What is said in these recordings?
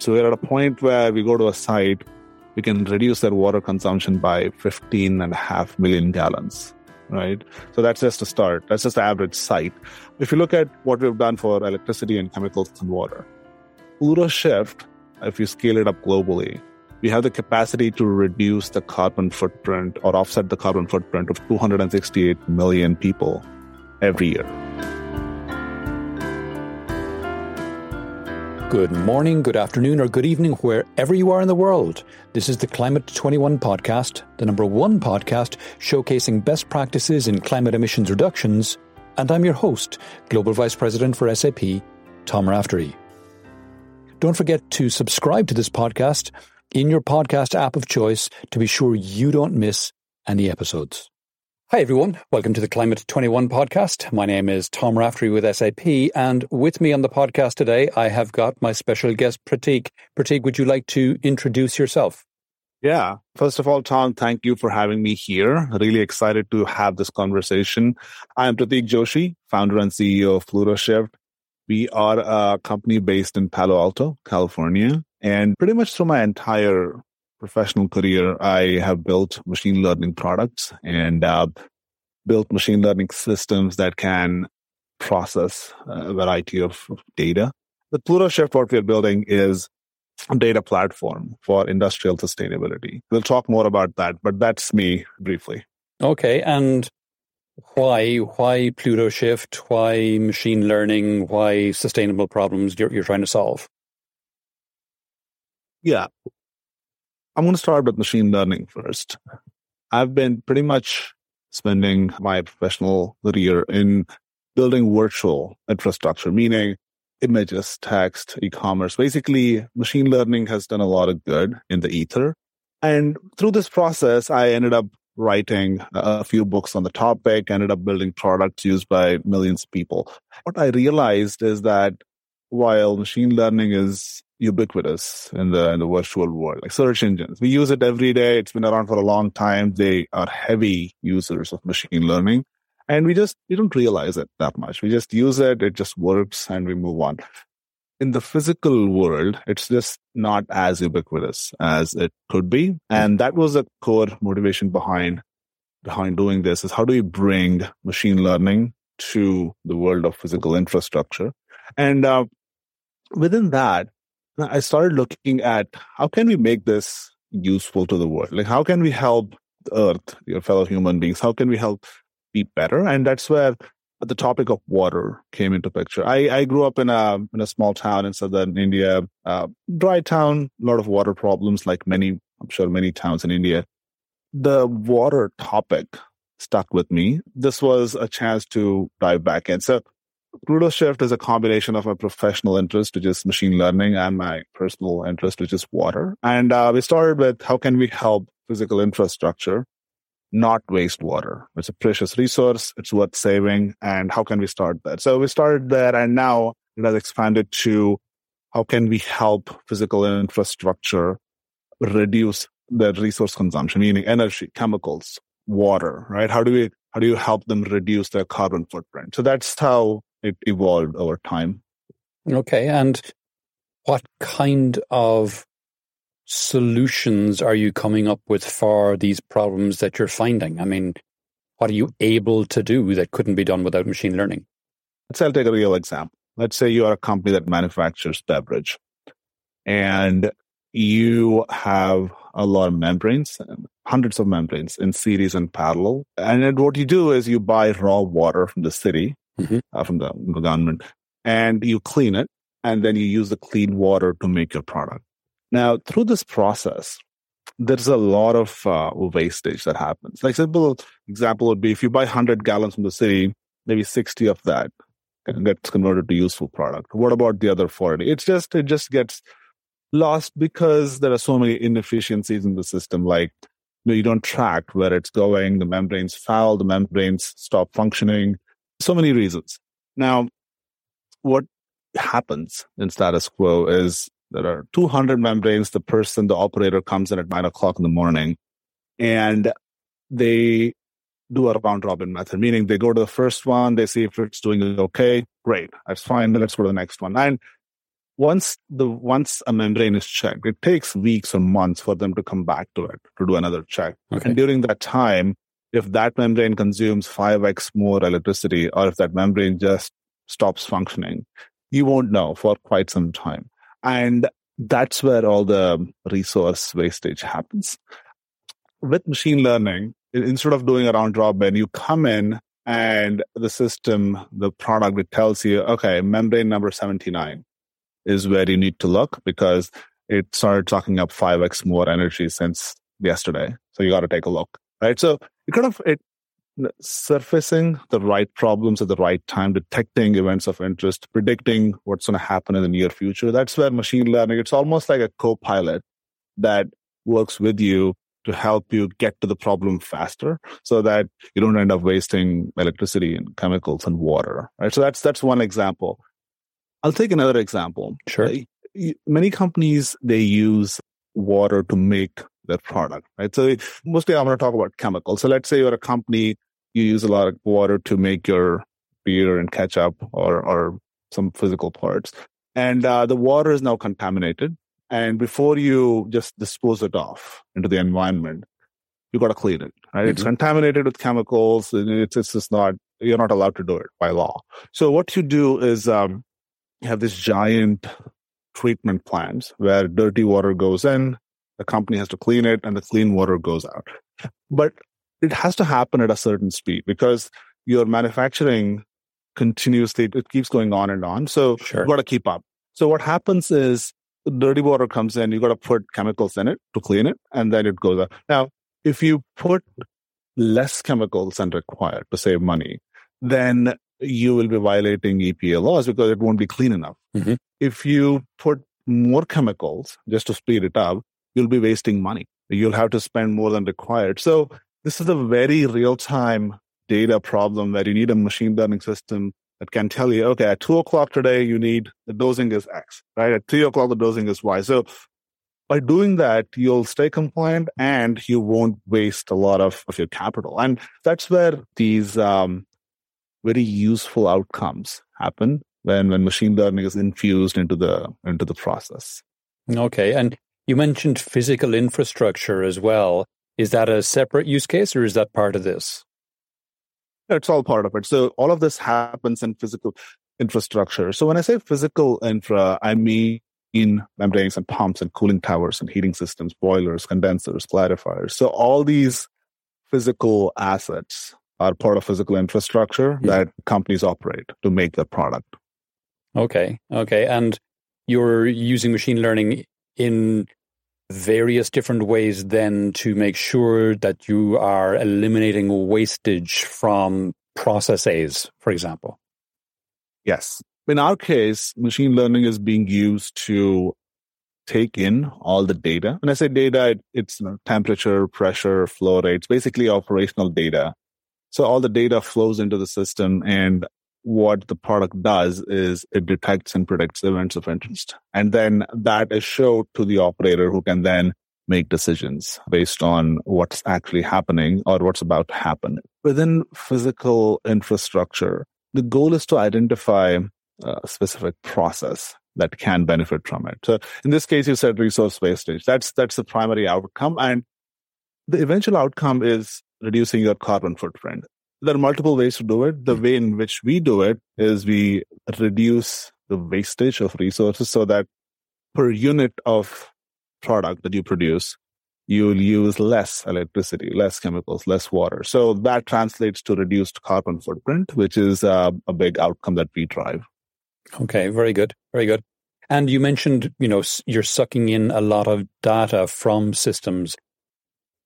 So we're at a point where we go to a site, we can reduce their water consumption by 15 and a half million gallons, right? So that's just a start. That's just the average site. If you look at what we've done for electricity and chemicals and water, PlutoShift, if you scale it up globally, we have the capacity to reduce the carbon footprint or offset the carbon footprint of 268 million people every year. Good morning, good afternoon, or good evening, wherever you are in the world. This is the Climate 21 podcast, the number one podcast showcasing best practices in climate emissions reductions. And I'm your host, Global Vice President for SAP, Tom Raftery. Don't forget to subscribe to this podcast in your podcast app of choice to be sure you don't miss any episodes. Hi, everyone. Welcome to the Climate 21 podcast. My name is Tom Raftery with SAP, and with me on the podcast today, I have got my special guest, Pratik. Pratik, would you like to introduce yourself? Yeah. First of all, Tom, thank you for having me here. Really excited to have this conversation. I am Pratik Joshi, founder and CEO of PlutoShift. We are a company based in Palo Alto, California. And pretty much through my entire professional career, I have built machine learning products and uh, built machine learning systems that can process a variety of data. The PlutoShift, what we're building is a data platform for industrial sustainability. We'll talk more about that, but that's me briefly. Okay. And why why Pluto Shift? Why machine learning? Why sustainable problems you're, you're trying to solve? Yeah, I'm going to start with machine learning first. I've been pretty much spending my professional career in building virtual infrastructure, meaning images, text, e-commerce. Basically, machine learning has done a lot of good in the ether. And through this process, I ended up writing a few books on the topic, ended up building products used by millions of people. What I realized is that while machine learning is ubiquitous in the in the virtual world, like search engines. We use it every day. It's been around for a long time. They are heavy users of machine learning. And we just we don't realize it that much. We just use it, it just works and we move on. In the physical world, it's just not as ubiquitous as it could be. And that was a core motivation behind behind doing this is how do we bring machine learning to the world of physical infrastructure? And uh, within that, I started looking at how can we make this useful to the world? Like, how can we help the earth, your fellow human beings? How can we help be better? And that's where the topic of water came into picture. I, I grew up in a in a small town in southern India, uh, dry town, a lot of water problems, like many, I'm sure many towns in India. The water topic stuck with me. This was a chance to dive back in. So PlutoShift is a combination of my professional interest, which is machine learning, and my personal interest, which is water. And uh, we started with how can we help physical infrastructure not waste water? It's a precious resource. It's worth saving. And how can we start that? So we started there, and now it has expanded to how can we help physical infrastructure reduce the resource consumption, meaning energy, chemicals, water, right? How do we how do you help them reduce their carbon footprint? So that's how it evolved over time. Okay. And what kind of solutions are you coming up with for these problems that you're finding? I mean, what are you able to do that couldn't be done without machine learning? Let's I'll take a real example. Let's say you are a company that manufactures beverage and you have a lot of membranes, hundreds of membranes in series and parallel. And what you do is you buy raw water from the city mm-hmm. uh, from the, government, and you clean it, and then you use the clean water to make your product. Now, through this process, there's a lot of uh, wastage that happens. Like simple example would be if you buy 100 gallons from the city, maybe 60 of that gets converted to useful product. What about the other 40? It's just it just gets lost because there are so many inefficiencies in the system. Like you, know, you don't track where it's going. The membranes foul. The membranes stop functioning so many reasons. Now, what happens in status quo is there are 200 membranes. The person, the operator comes in at nine o'clock in the morning and they do a round robin method, meaning they go to the first one, they see if it's doing okay. Great. That's fine. Let's go to the next one. And once the once a membrane is checked, it takes weeks or months for them to come back to it to do another check. Okay. And during that time, if that membrane consumes 5x more electricity or if that membrane just stops functioning, you won't know for quite some time. And that's where all the resource wastage happens. With machine learning, instead of doing a round robin, you come in and the system, the product, it tells you, okay, membrane number 79 is where you need to look because it started sucking up 5x more energy since yesterday. So you got to take a look, right? So kind of, it surfacing the right problems at the right time, detecting events of interest, predicting what's going to happen in the near future. That's where machine learning, it's almost like a co-pilot that works with you to help you get to the problem faster so that you don't end up wasting electricity and chemicals and water. Right. So that's that's one example. I'll take another example. Sure. Many companies they use water to make their product, right? So mostly I'm going to talk about chemicals. So let's say you're a company, you use a lot of water to make your beer and ketchup or or some physical parts, and uh, the water is now contaminated and before you just dispose it off into the environment, you got to clean it, right? Mm-hmm. It's contaminated with chemicals. It's, it's just not, you're not allowed to do it by law. So what you do is, um, you have this giant treatment plants where dirty water goes in, the company has to clean it and the clean water goes out. But it has to happen at a certain speed because your manufacturing continuously, it keeps going on and on. So sure. you got to keep up. So what happens is dirty water comes in, you got to put chemicals in it to clean it, and then it goes out. Now, if you put less chemicals than required to save money, then you will be violating EPA laws because it won't be clean enough. Mm-hmm. If you put more chemicals just to speed it up, you'll be wasting money. You'll have to spend more than required. So this is a very real time data problem where you need a machine learning system that can tell you, okay, at two o'clock today, you need the dosing is X, right? At three o'clock, the dosing is Y. So by doing that, you'll stay compliant and you won't waste a lot of, of your capital. And that's where these um, very useful outcomes happen when, when machine learning is infused into the into the process. Okay. And you mentioned physical infrastructure as well. Is that a separate use case or is that part of this? It's all part of it. So all of this happens in physical infrastructure. So when I say physical infra, I mean in membranes and pumps and cooling towers and heating systems, boilers, condensers, clarifiers. So all these physical assets are part of physical infrastructure yeah. that companies operate to make the product. Okay. Okay. And you're using machine learning in various different ways then to make sure that you are eliminating wastage from processes, for example? Yes. In our case, machine learning is being used to take in all the data. When I say data, it, it's temperature, pressure, flow rates, basically operational data. So all the data flows into the system and what the product does is it detects and predicts events of interest. And then that is showed to the operator who can then make decisions based on what's actually happening or what's about to happen. Within physical infrastructure, the goal is to identify a specific process that can benefit from it. So in this case, you said resource wastage. That's, that's the primary outcome. And the eventual outcome is reducing your carbon footprint there are multiple ways to do it. The way in which we do it is we reduce the wastage of resources so that per unit of product that you produce, you'll use less electricity, less chemicals, less water. So that translates to reduced carbon footprint, which is uh, a big outcome that we drive. Okay, very good, very good. And you mentioned, you know, you're sucking in a lot of data from systems.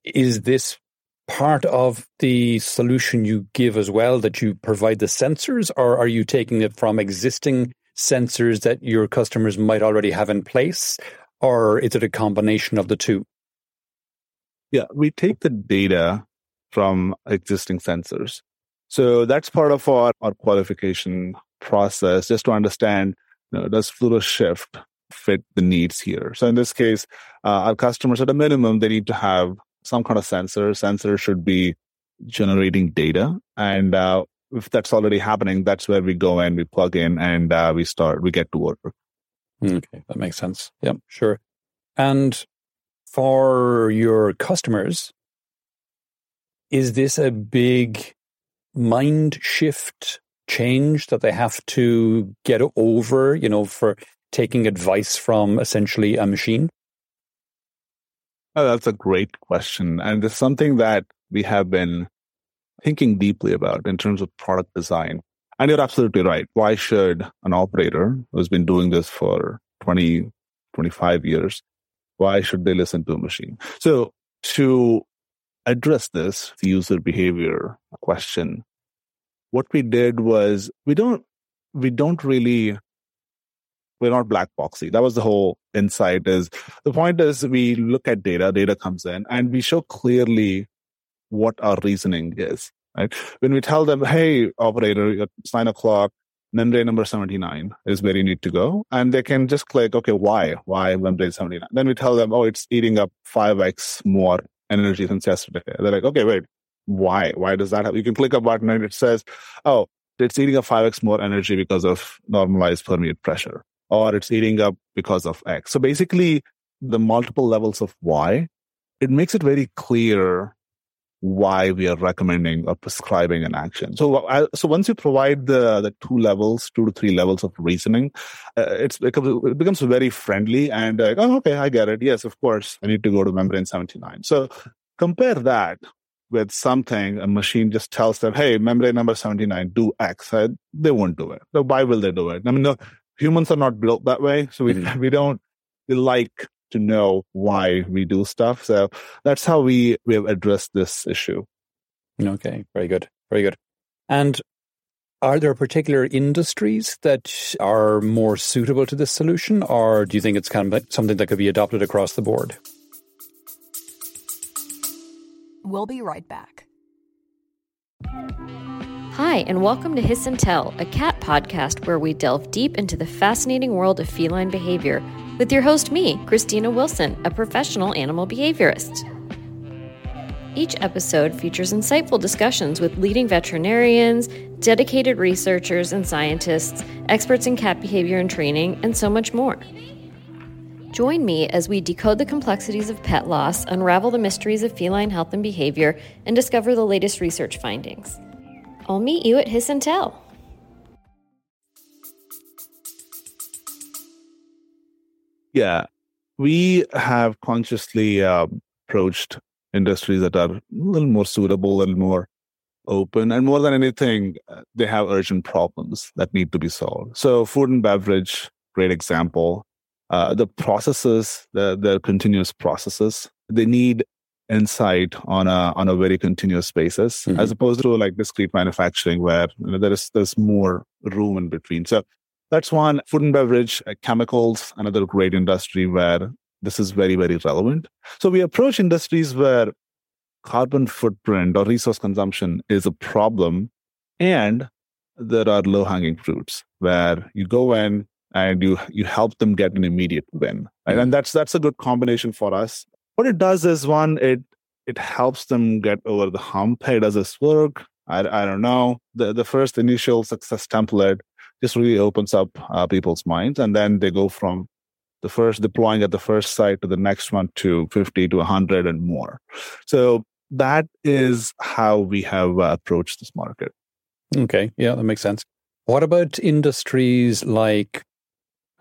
Is this part of the solution you give as well that you provide the sensors, or are you taking it from existing sensors that your customers might already have in place, or is it a combination of the two? Yeah, we take the data from existing sensors. So that's part of our, our qualification process, just to understand you know, does PlutoShift fit the needs here? So in this case, uh, our customers at a minimum, they need to have some kind of sensor. Sensor should be generating data. And uh, if that's already happening, that's where we go and we plug in and uh, we start, we get to work. Okay, that makes sense. Yeah, sure. And for your customers, is this a big mind shift change that they have to get over, you know, for taking advice from essentially a machine? Oh, that's a great question. And it's something that we have been thinking deeply about in terms of product design. And you're absolutely right. Why should an operator who's been doing this for 20, 25 years, why should they listen to a machine? So to address this user behavior question, what we did was we don't, we don't really, we're not black boxy. That was the whole insight is the point is we look at data, data comes in and we show clearly what our reasoning is, right? When we tell them, hey, operator, it's nine o'clock, membrane number 79 is where you need to go. And they can just click, okay, why? Why membrane 79? Then we tell them, oh, it's eating up 5x more energy since yesterday. They're like, okay, wait, why? Why does that happen? You can click a button and it says, oh, it's eating up 5x more energy because of normalized permeate pressure, or it's eating up because of X. So basically, the multiple levels of why, it makes it very clear why we are recommending or prescribing an action. So, uh, so once you provide the the two levels, two to three levels of reasoning, uh, it's it becomes very friendly and uh, oh, okay, I get it. Yes, of course, I need to go to membrane seventy nine. So compare that with something a machine just tells them, hey, membrane number seventy nine, do X. Uh, they won't do it. So why will they do it? I mean, no, humans are not built that way, so we mm-hmm. we don't we like to know why we do stuff. So that's how we, we have addressed this issue. Okay, very good. Very good. And are there particular industries that are more suitable to this solution, or do you think it's kind of something that could be adopted across the board? We'll be right back. Hi, and welcome to Hiss and Tell, a cat podcast where we delve deep into the fascinating world of feline behavior with your host, me, Christina Wilson, a professional animal behaviorist. Each episode features insightful discussions with leading veterinarians, dedicated researchers and scientists, experts in cat behavior and training, and so much more. Join me as we decode the complexities of pet loss, unravel the mysteries of feline health and behavior, and discover the latest research findings. I'll meet you at Hiss and Tell. Yeah, we have consciously uh, approached industries that are a little more suitable, a little more open, and more than anything, uh, they have urgent problems that need to be solved. So, food and beverage, great example. Uh, the processes, the the continuous processes, they need insight on a on a very continuous basis, mm-hmm. as opposed to like discrete manufacturing where you know, there is there's more room in between. So that's one. Food and beverage, uh, chemicals, another great industry where this is very, very relevant. So we approach industries where carbon footprint or resource consumption is a problem and there are low hanging fruits where you go in and you you help them get an immediate win right? and that's that's a good combination for us what it does is one it it helps them get over the hump hey does this work i, I don't know the the first initial success template just really opens up uh, people's minds. And then they go from the first deploying at the first site to the next one to 50 to 100 and more. So that is how we have uh, approached this market. Okay. Yeah, that makes sense. What about industries like,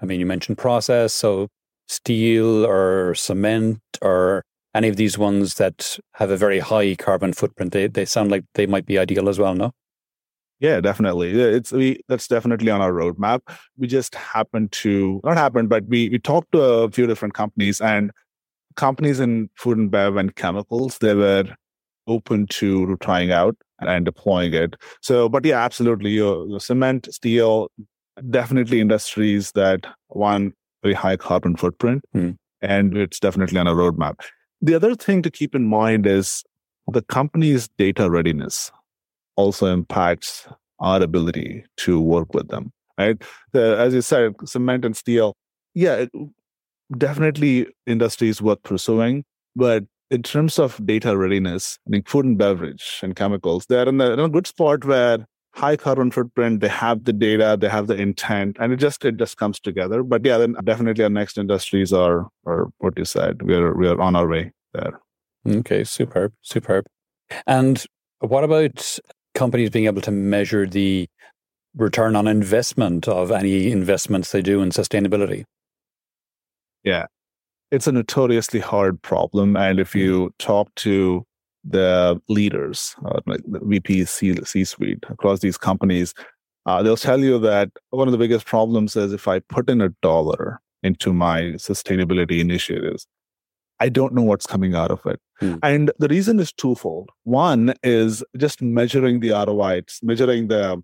I mean, you mentioned process, so steel or cement or any of these ones that have a very high carbon footprint, they, they sound like they might be ideal as well, no? Yeah, definitely. It's we that's definitely on our roadmap. We just happened to not happened, but we we talked to a few different companies and companies in food and bev and chemicals. They were open to trying out and deploying it. So, but yeah, absolutely. Your, your cement, steel, definitely industries that one very high carbon footprint, hmm. and it's definitely on a roadmap. The other thing to keep in mind is the company's data readiness also impacts our ability to work with them right the, as you said cement and steel yeah definitely industries worth pursuing but in terms of data readiness i think food and beverage and chemicals they're in, in a good spot where high carbon footprint. They have the data, they have the intent, and it just it just comes together. But yeah, then definitely our next industries are are what you said. We're we're on our way there. Okay, superb, superb. And what about companies being able to measure the return on investment of any investments they do in sustainability? Yeah, it's a notoriously hard problem. And if you mm-hmm. talk to the leaders, uh, like the VP C suite across these companies, uh, they'll tell you that one of the biggest problems is if I put in a dollar into my sustainability initiatives, I don't know what's coming out of it. Hmm. And the reason is twofold. One is just measuring the ROI, it's measuring the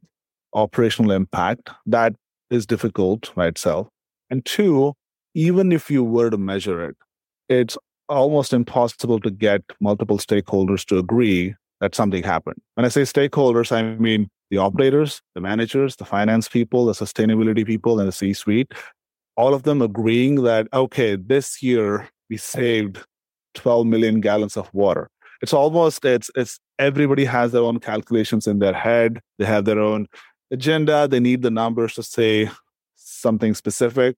operational impact. That is difficult by itself. And two, even if you were to measure it, it's almost impossible to get multiple stakeholders to agree that something happened. When I say stakeholders, I mean the operators, the managers, the finance people, the sustainability people, and the C suite, all of them agreeing that, okay, this year we saved 12 million gallons of water. It's almost, it's, it's everybody has their own calculations in their head. They have their own agenda. They need the numbers to say something specific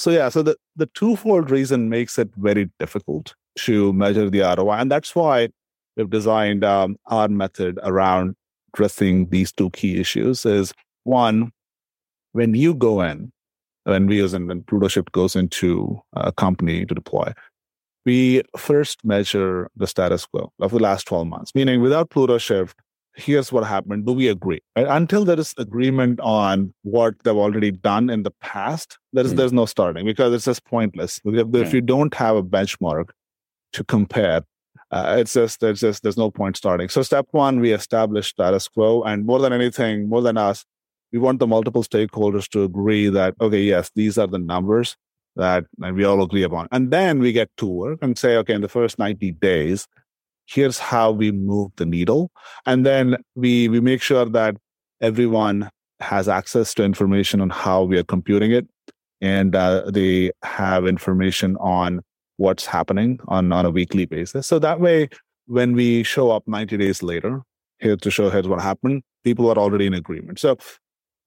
so yeah, so the, the twofold reason makes it very difficult to measure the ROI. And that's why we've designed um, our method around addressing these two key issues is one, when you go in, when we as in when PlutoShift goes into a company to deploy, we first measure the status quo of the last 12 months, meaning without PlutoShift, here's what happened. Do we agree? Right? Until there is agreement on what they've already done in the past, there is, mm. there's no starting because it's just pointless. If, if you don't have a benchmark to compare, uh, it's just there's just there's no point starting. So step one, we establish status quo, and more than anything, more than us, we want the multiple stakeholders to agree that okay, yes, these are the numbers that we all agree upon, and then we get to work and say, okay, in the first 90 days, here's how we move the needle. And then we we make sure that everyone has access to information on how we are computing it. And uh, they have information on what's happening on, on a weekly basis. So that way when we show up 90 days later here to show here's what happened people are already in agreement. So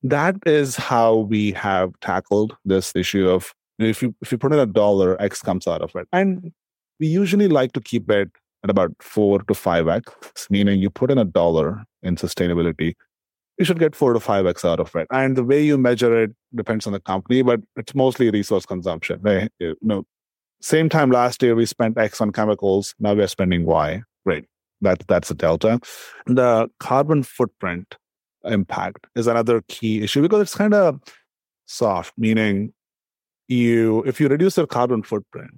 that is how we have tackled this issue of if you if you put in a dollar x comes out of it. And we usually like to keep it at about four to five X, meaning you put in a dollar in sustainability, you should get four to five X out of it. And the way you measure it depends on the company, but it's mostly resource consumption. They, you know, same time last year we spent X on chemicals, now we're spending Y. Great. That that's a delta. The carbon footprint impact is another key issue because it's kind of soft, meaning you if you reduce your carbon footprint,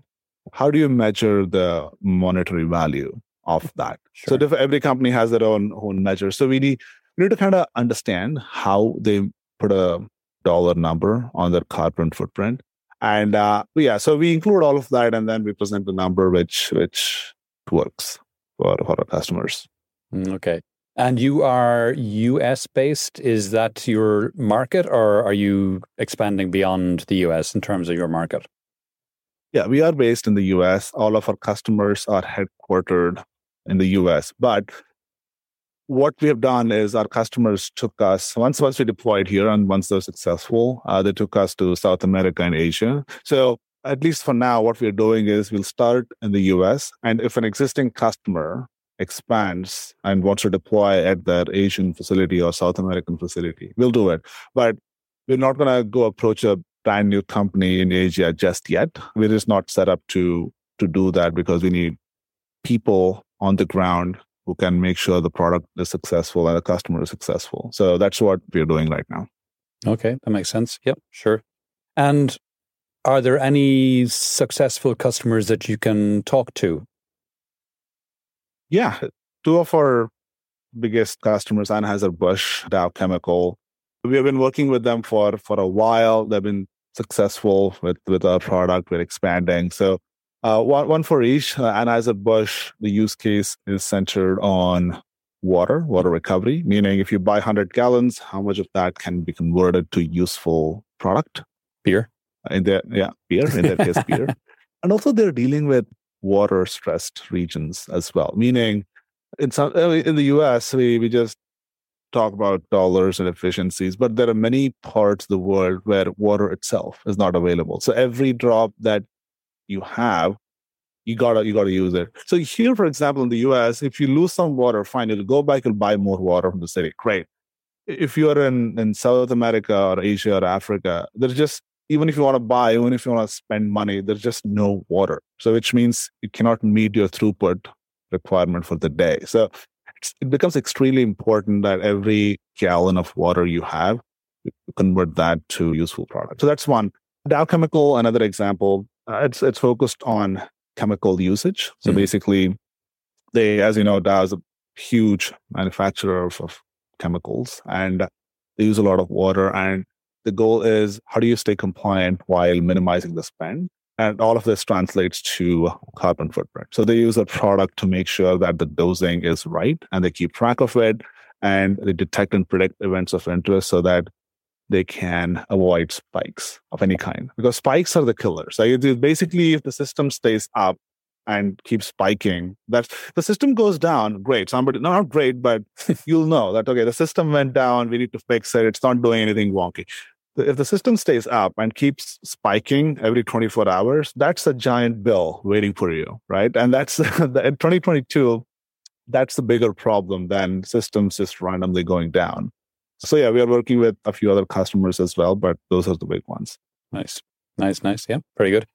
how do you measure the monetary value of that? Sure. So every company has their own own measure. So we need we need to kind of understand how they put a dollar number on their carbon footprint. And uh, yeah, so we include all of that, and then we present the number which which works for, for our customers. Mm, okay. And you are US based. Is that your market, or are you expanding beyond the US in terms of your market? Yeah, we are based in the US. All of our customers are headquartered in the US. But what we have done is our customers took us once once we deployed here and once they're successful, uh, they took us to South America and Asia. So at least for now, what we're doing is we'll start in the US, and if an existing customer expands and wants to deploy at their Asian facility or South American facility, we'll do it. But we're not going to go approach a brand new company in Asia just yet. We're just not set up to to do that because we need people on the ground who can make sure the product is successful and the customer is successful. So that's what we're doing right now. Okay, that makes sense. Yep, sure. And are there any successful customers that you can talk to? Yeah, two of our biggest customers, Anheuser-Busch, Dow Chemical. We have been working with them for for a while. They've been successful with with our product. We're expanding. So uh, one one for each. Uh, Anheuser-Busch, the use case is centered on water, water recovery, meaning if you buy 100 gallons, how much of that can be converted to useful product? Beer. In the yeah, beer, in that case, beer. And also they're dealing with water stressed regions as well, meaning in some in the US, we, we just talk about dollars and efficiencies, but there are many parts of the world where water itself is not available. So every drop that you have, you gotta you gotta use it. So here, for example, in the US, if you lose some water, fine, you'll go back and buy more water from the city. Great. If you're in, in South America or Asia or Africa, there's just even if you want to buy, even if you want to spend money, there's just no water. So which means you cannot meet your throughput requirement for the day. So it becomes extremely important that every gallon of water you have, you convert that to useful product. So that's one. Dow Chemical, another example, uh, it's it's focused on chemical usage. So mm-hmm. basically, they, as you know, Dow is a huge manufacturer of, of chemicals, and they use a lot of water. And the goal is how do you stay compliant while minimizing the spend? And all of this translates to carbon footprint. So they use a product to make sure that the dosing is right and they keep track of it and they detect and predict events of interest so that they can avoid spikes of any kind because spikes are the killers. So basically, if the system stays up and keeps spiking, that the system goes down, great. Somebody, not great, but you'll know that, okay, the system went down. We need to fix it. It's not doing anything wonky if the system stays up and keeps spiking every 24 hours, that's a giant bill waiting for you, right? And that's in 2022, that's the bigger problem than systems just randomly going down. So yeah, we are working with a few other customers as well, but those are the big ones. Nice, nice, nice. Yeah, pretty good.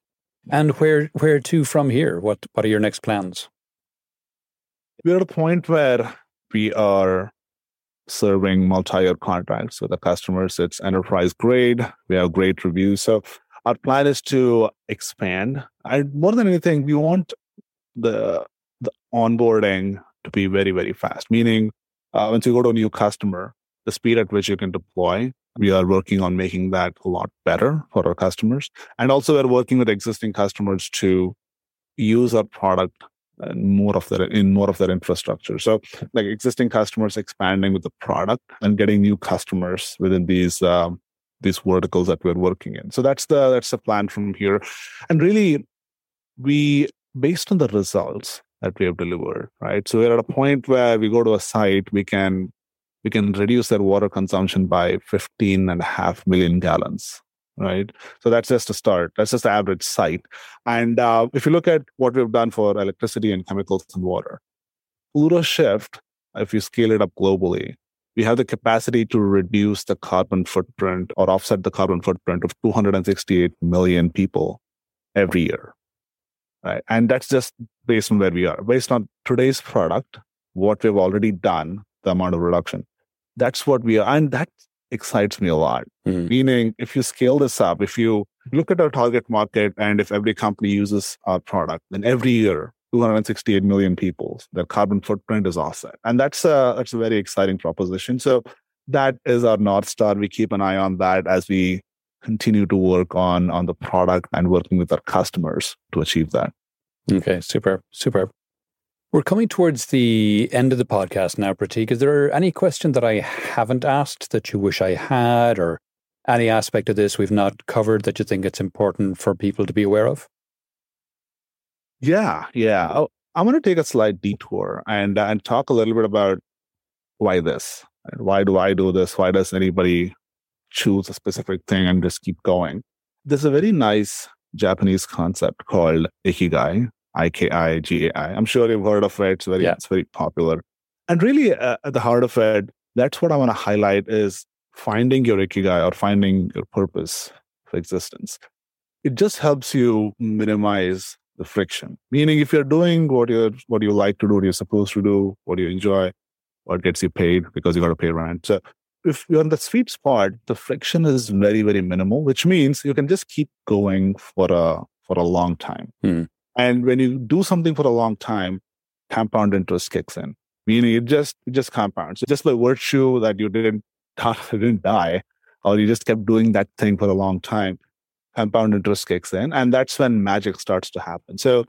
And where where to from here? What what are your next plans? We're at a point where we are serving multi-year contracts with the customers. It's enterprise grade. We have great reviews. So our plan is to expand. I more than anything, we want the the onboarding to be very very fast. Meaning, uh, once you go to a new customer, the speed at which you can deploy. We are working on making that a lot better for our customers, and also we're working with existing customers to use our product and more of their in more of their infrastructure. So like existing customers expanding with the product and getting new customers within these um, these verticals that we're working in. So that's the that's the plan from here. And really we based on the results that we have delivered, right? So we're at a point where we go to a site, we can we can reduce their water consumption by 15 and a half million gallons right? So that's just a start. That's just the average site. And uh, if you look at what we've done for electricity and chemicals and water, PlutoShift, if you scale it up globally, we have the capacity to reduce the carbon footprint or offset the carbon footprint of 268 million people every year. Right. And that's just based on where we are. Based on today's product, what we've already done, the amount of reduction. That's what we are. And that's excites me a lot. Mm-hmm. Meaning, if you scale this up, if you look at our target market and if every company uses our product, then every year, 268 million people, their carbon footprint is offset. And that's a, that's a very exciting proposition. So that is our North Star. We keep an eye on that as we continue to work on, on the product and working with our customers to achieve that. Okay, super, super. We're coming towards the end of the podcast now, Pratik. Is there any question that I haven't asked that you wish I had, or any aspect of this we've not covered that you think it's important for people to be aware of? Yeah, yeah. I'm going to take a slight detour and uh, and talk a little bit about why this. Why do I do this? Why does anybody choose a specific thing and just keep going? There's a very nice Japanese concept called ikigai, I K I G A I. I'm sure you've heard of it. It's very, yeah. it's very popular. And really, uh, at the heart of it, that's what I want to highlight is finding your ikigai or finding your purpose for existence. It just helps you minimize the friction. Meaning, if you're doing what you what you like to do, what you're supposed to do, what you enjoy, what gets you paid because you got to pay rent. So if you're in the sweet spot, the friction is very, very minimal, which means you can just keep going for a for a long time. Hmm. And when you do something for a long time, compound interest kicks in. Meaning it just it just compounds. Just by virtue that you didn't didn't die, or you just kept doing that thing for a long time, compound interest kicks in, and that's when magic starts to happen. So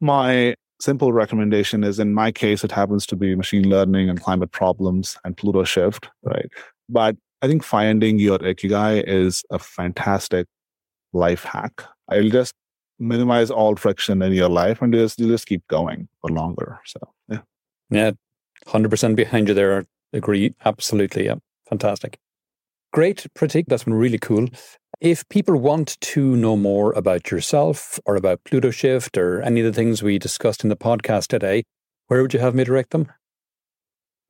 my simple recommendation is in my case, it happens to be machine learning and climate problems and pluto shift right? But I think finding your ikigai is a fantastic life hack. I'll just minimize all friction in your life and just you just keep going for longer. So yeah. Yeah. Hundred percent behind you there. Agree. Absolutely. Yeah. Fantastic. Great, Pratik. That's been really cool. If people want to know more about yourself or about Pluto Shift or any of the things we discussed in the podcast today, where would you have me direct them?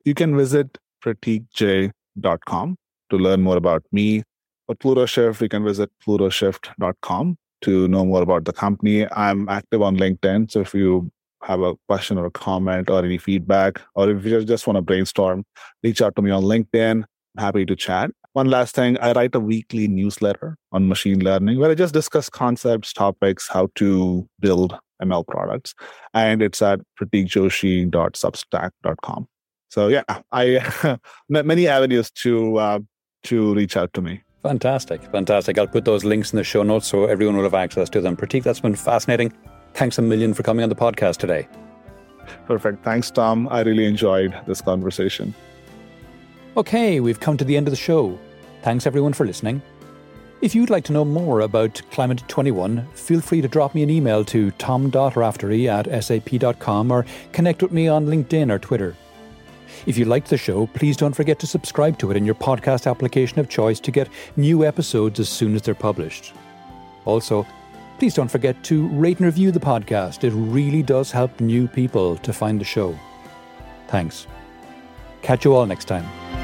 You can visit pratikj.com to learn more about me. For Pluto Shift, you can visit plutoshift.com to know more about the company. I'm active on LinkedIn. So if you have a question or a comment or any feedback, or if you just want to brainstorm, reach out to me on LinkedIn. I'm happy to chat. One last thing, I write a weekly newsletter on machine learning where I just discuss concepts, topics, how to build ML products. And it's at pratikjoshi.substack.com. So yeah, I many avenues to uh, to reach out to me. Fantastic, fantastic. I'll put those links in the show notes so everyone will have access to them. Pratik, that's been fascinating. Thanks a million for coming on the podcast today. Perfect. Thanks, Tom. I really enjoyed this conversation. Okay, we've come to the end of the show. Thanks everyone for listening. If you'd like to know more about Climate 21, feel free to drop me an email to tom.raftery at sap.com or connect with me on LinkedIn or Twitter. If you liked the show, please don't forget to subscribe to it in your podcast application of choice to get new episodes as soon as they're published. Also, please don't forget to rate and review the podcast. It really does help new people to find the show. Thanks. Catch you all next time.